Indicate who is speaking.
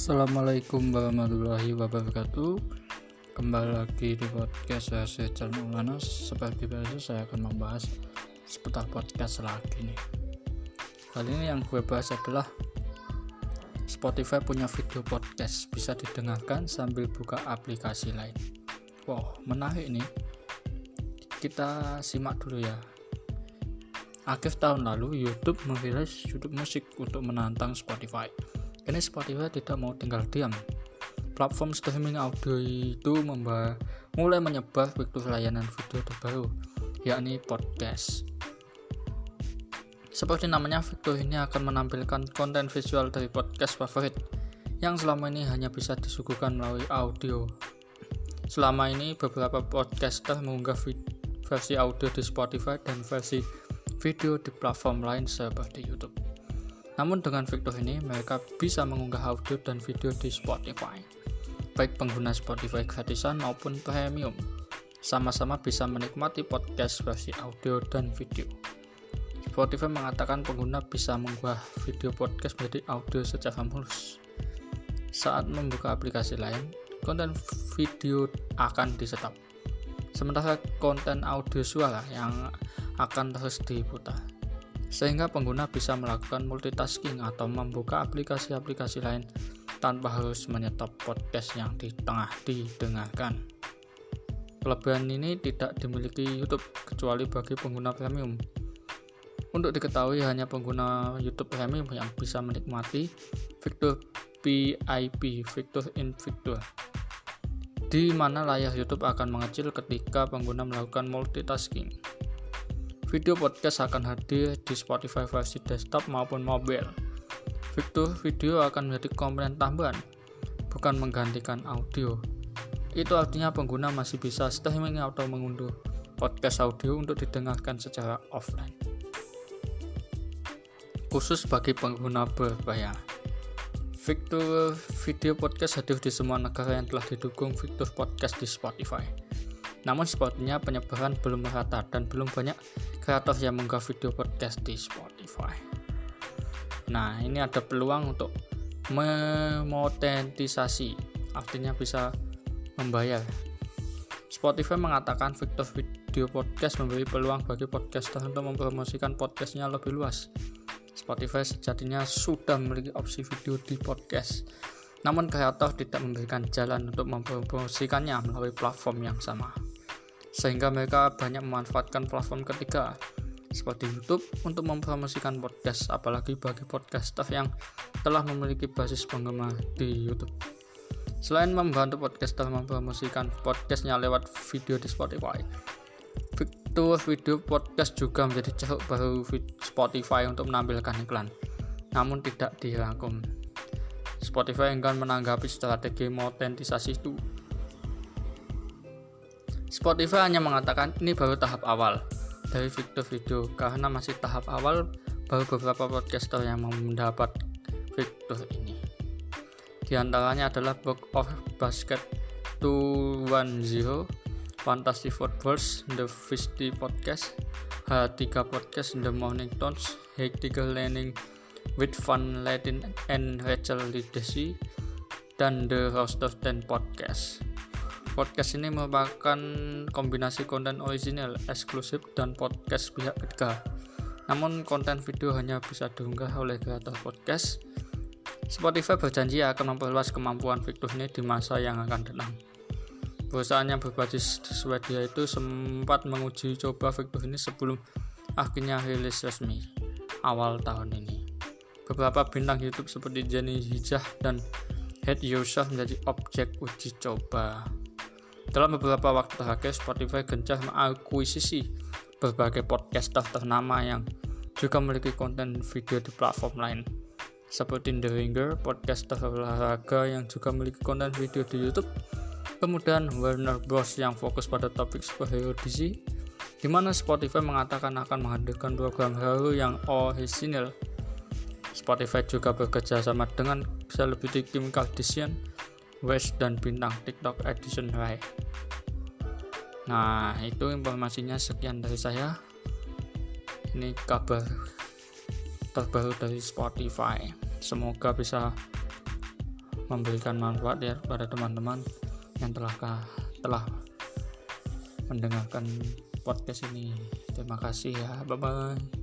Speaker 1: Assalamualaikum warahmatullahi wabarakatuh. Kembali lagi di podcast versi channel Manas. Seperti biasa saya akan membahas seputar podcast lagi nih. Kali ini yang gue bahas adalah Spotify punya video podcast. Bisa didengarkan sambil buka aplikasi lain. Wow menarik nih. Kita simak dulu ya. Akhir tahun lalu YouTube merilis YouTube musik untuk menantang Spotify Kini Spotify tidak mau tinggal diam. Platform streaming audio itu mulai menyebar fitur layanan video terbaru, yakni podcast. Seperti namanya, fitur ini akan menampilkan konten visual dari podcast favorit yang selama ini hanya bisa disuguhkan melalui audio. Selama ini, beberapa podcaster mengunggah versi audio di Spotify dan versi video di platform lain seperti YouTube. Namun dengan fitur ini, mereka bisa mengunggah audio dan video di Spotify. Baik pengguna Spotify gratisan maupun premium, sama-sama bisa menikmati podcast versi audio dan video. Spotify mengatakan pengguna bisa mengunggah video podcast menjadi audio secara mulus. Saat membuka aplikasi lain, konten video akan disetop. Sementara konten audio suara yang akan terus diputar sehingga pengguna bisa melakukan multitasking atau membuka aplikasi-aplikasi lain tanpa harus menyetop podcast yang di tengah didengarkan. Kelebihan ini tidak dimiliki YouTube kecuali bagi pengguna premium. Untuk diketahui hanya pengguna YouTube premium yang bisa menikmati fitur PIP, fitur in fitur, di mana layar YouTube akan mengecil ketika pengguna melakukan multitasking. Video podcast akan hadir di Spotify versi desktop maupun mobile. Fitur video akan menjadi komponen tambahan, bukan menggantikan audio. Itu artinya pengguna masih bisa streaming atau mengunduh podcast audio untuk didengarkan secara offline. Khusus bagi pengguna berbayar. Fitur video podcast hadir di semua negara yang telah didukung fitur podcast di Spotify. Namun sepertinya penyebaran belum merata dan belum banyak kreator yang mengunggah video podcast di Spotify. Nah, ini ada peluang untuk memonetisasi, artinya bisa membayar. Spotify mengatakan fitur video podcast memberi peluang bagi podcaster untuk mempromosikan podcastnya lebih luas. Spotify sejatinya sudah memiliki opsi video di podcast, namun kreator tidak memberikan jalan untuk mempromosikannya melalui platform yang sama sehingga mereka banyak memanfaatkan platform ketiga seperti YouTube untuk mempromosikan podcast apalagi bagi podcaster yang telah memiliki basis penggemar di YouTube. Selain membantu podcaster mempromosikan podcastnya lewat video di Spotify, fitur video podcast juga menjadi ceruk baru Spotify untuk menampilkan iklan, namun tidak dirangkum. Spotify enggan menanggapi strategi monetisasi itu Spotify hanya mengatakan ini baru tahap awal dari fitur video karena masih tahap awal baru beberapa podcaster yang mendapat fitur ini. Di antaranya adalah Book of Basket 210, Fantasy Footballs, The Fisty Podcast, H3 Podcast, The Morning Tones, Hectical Learning with Fun Latin and Rachel Lidesi, dan The Roast of Ten Podcast. Podcast ini merupakan kombinasi konten original, eksklusif, dan podcast pihak ketiga. Namun konten video hanya bisa diunggah oleh kreator podcast. Spotify berjanji akan memperluas kemampuan fitur ini di masa yang akan datang. Perusahaan yang berbasis di Swedia itu sempat menguji coba fitur ini sebelum akhirnya rilis resmi awal tahun ini. Beberapa bintang YouTube seperti Jenny Hijah dan Head Yourself menjadi objek uji coba. Dalam beberapa waktu terakhir, Spotify gencar mengakuisisi berbagai podcaster ternama yang juga memiliki konten video di platform lain. Seperti The Ringer, podcaster olahraga yang juga memiliki konten video di YouTube. Kemudian Warner Bros. yang fokus pada topik superhero DC, di mana Spotify mengatakan akan menghadirkan program baru yang original. Spotify juga bekerja sama dengan selebriti Kim Kardashian West dan bintang TikTok Edison Rai. Nah, itu informasinya sekian dari saya. Ini kabar terbaru dari Spotify. Semoga bisa memberikan manfaat ya pada teman-teman yang telah telah mendengarkan podcast ini terima kasih ya bye bye